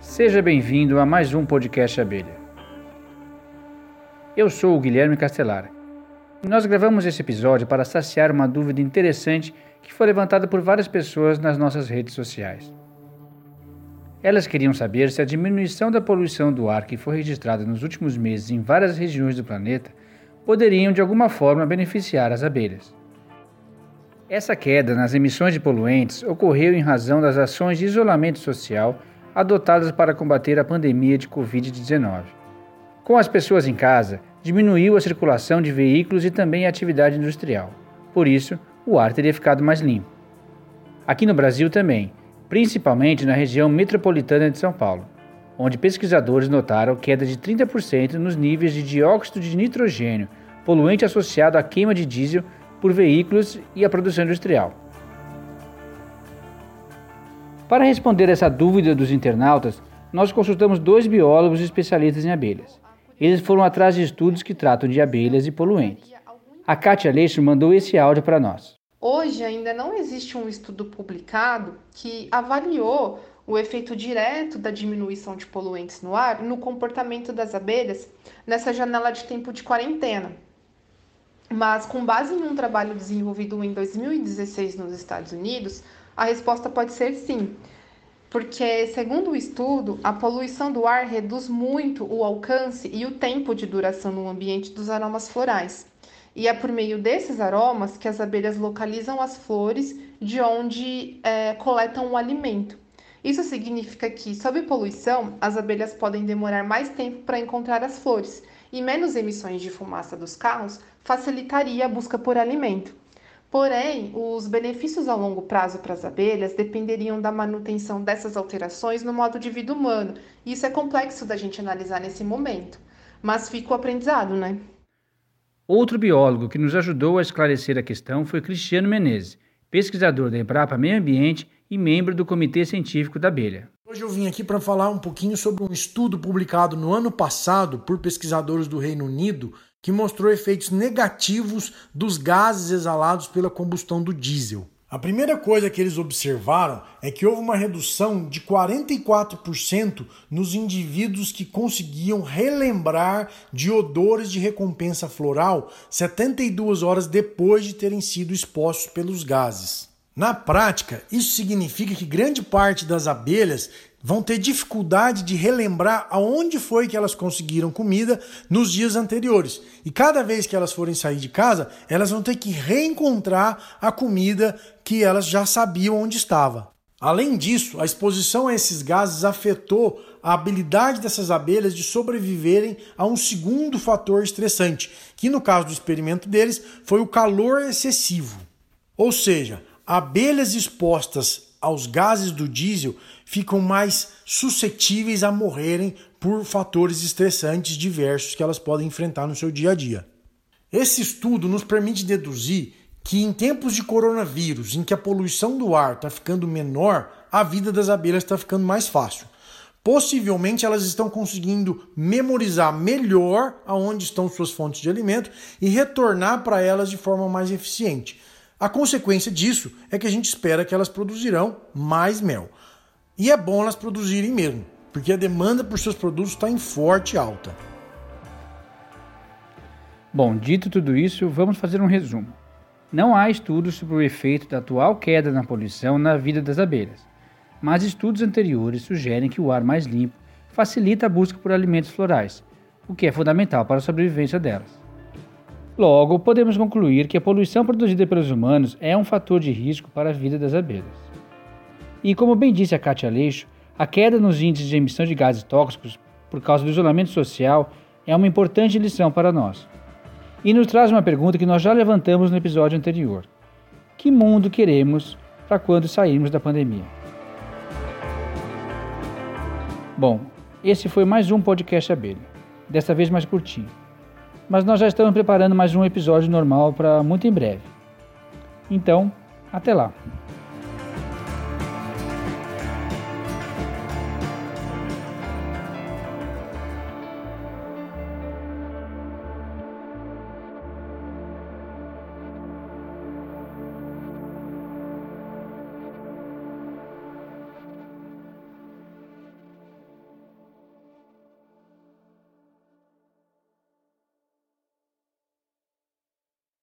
Seja bem-vindo a mais um podcast Abelha. Eu sou o Guilherme Castelar e nós gravamos esse episódio para saciar uma dúvida interessante que foi levantada por várias pessoas nas nossas redes sociais. Elas queriam saber se a diminuição da poluição do ar que foi registrada nos últimos meses em várias regiões do planeta poderiam de alguma forma beneficiar as abelhas. Essa queda nas emissões de poluentes ocorreu em razão das ações de isolamento social adotadas para combater a pandemia de Covid-19. Com as pessoas em casa, diminuiu a circulação de veículos e também a atividade industrial. Por isso, o ar teria ficado mais limpo. Aqui no Brasil também, principalmente na região metropolitana de São Paulo, onde pesquisadores notaram queda de 30% nos níveis de dióxido de nitrogênio, poluente associado à queima de diesel por veículos e à produção industrial. Para responder essa dúvida dos internautas, nós consultamos dois biólogos especialistas em abelhas. Eles foram atrás de estudos que tratam de abelhas e poluentes. A Kátia Aleixo mandou esse áudio para nós. Hoje ainda não existe um estudo publicado que avaliou o efeito direto da diminuição de poluentes no ar no comportamento das abelhas nessa janela de tempo de quarentena. Mas, com base em um trabalho desenvolvido em 2016 nos Estados Unidos, a resposta pode ser sim, porque, segundo o estudo, a poluição do ar reduz muito o alcance e o tempo de duração no ambiente dos aromas florais. E é por meio desses aromas que as abelhas localizam as flores de onde é, coletam o alimento. Isso significa que, sob poluição, as abelhas podem demorar mais tempo para encontrar as flores, e menos emissões de fumaça dos carros facilitaria a busca por alimento. Porém, os benefícios a longo prazo para as abelhas dependeriam da manutenção dessas alterações no modo de vida humano. E isso é complexo da gente analisar nesse momento. Mas fica o aprendizado, né? Outro biólogo que nos ajudou a esclarecer a questão foi Cristiano Menezes, pesquisador da Embrapa Meio Ambiente e membro do Comitê Científico da Abelha. Hoje eu vim aqui para falar um pouquinho sobre um estudo publicado no ano passado por pesquisadores do Reino Unido que mostrou efeitos negativos dos gases exalados pela combustão do diesel. A primeira coisa que eles observaram é que houve uma redução de 44% nos indivíduos que conseguiam relembrar de odores de recompensa floral 72 horas depois de terem sido expostos pelos gases. Na prática, isso significa que grande parte das abelhas vão ter dificuldade de relembrar aonde foi que elas conseguiram comida nos dias anteriores. E cada vez que elas forem sair de casa, elas vão ter que reencontrar a comida que elas já sabiam onde estava. Além disso, a exposição a esses gases afetou a habilidade dessas abelhas de sobreviverem a um segundo fator estressante, que no caso do experimento deles foi o calor excessivo. Ou seja, abelhas expostas aos gases do diesel ficam mais suscetíveis a morrerem por fatores estressantes diversos que elas podem enfrentar no seu dia a dia. Esse estudo nos permite deduzir que em tempos de coronavírus, em que a poluição do ar está ficando menor, a vida das abelhas está ficando mais fácil. Possivelmente elas estão conseguindo memorizar melhor aonde estão suas fontes de alimento e retornar para elas de forma mais eficiente. A consequência disso é que a gente espera que elas produzirão mais mel. E é bom elas produzirem mesmo, porque a demanda por seus produtos está em forte alta. Bom, dito tudo isso, vamos fazer um resumo. Não há estudos sobre o efeito da atual queda na poluição na vida das abelhas, mas estudos anteriores sugerem que o ar mais limpo facilita a busca por alimentos florais, o que é fundamental para a sobrevivência delas. Logo, podemos concluir que a poluição produzida pelos humanos é um fator de risco para a vida das abelhas. E como bem disse a Katia Aleixo, a queda nos índices de emissão de gases tóxicos por causa do isolamento social é uma importante lição para nós. E nos traz uma pergunta que nós já levantamos no episódio anterior: Que mundo queremos para quando sairmos da pandemia? Bom, esse foi mais um podcast Abelha, dessa vez mais curtinho mas nós já estamos preparando mais um episódio normal para muito em breve. Então, até lá!